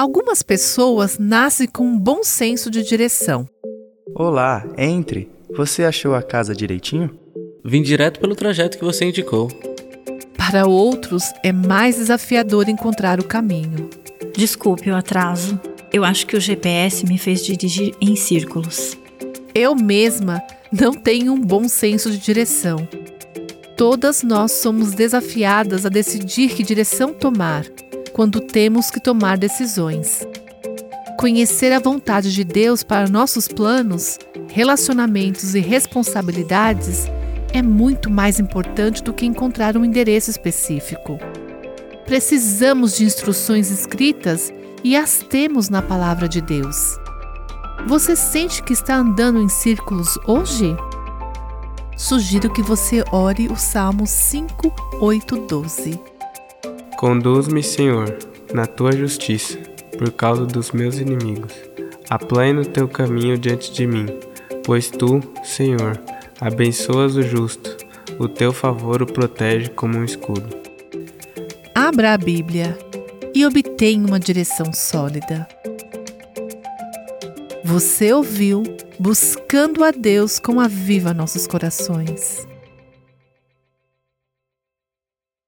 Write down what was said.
Algumas pessoas nascem com um bom senso de direção. Olá, entre. Você achou a casa direitinho? Vim direto pelo trajeto que você indicou. Para outros, é mais desafiador encontrar o caminho. Desculpe o atraso. Eu acho que o GPS me fez dirigir em círculos. Eu mesma não tenho um bom senso de direção. Todas nós somos desafiadas a decidir que direção tomar quando temos que tomar decisões. Conhecer a vontade de Deus para nossos planos, relacionamentos e responsabilidades é muito mais importante do que encontrar um endereço específico. Precisamos de instruções escritas e as temos na palavra de Deus. Você sente que está andando em círculos hoje? Sugiro que você ore o Salmo 5, 8, 12. Conduz-me, Senhor, na tua justiça, por causa dos meus inimigos. Aplane o teu caminho diante de mim, pois tu, Senhor, abençoas o justo, o teu favor o protege como um escudo. Abra a Bíblia e obtenha uma direção sólida. Você ouviu Buscando a Deus com Aviva Nossos Corações.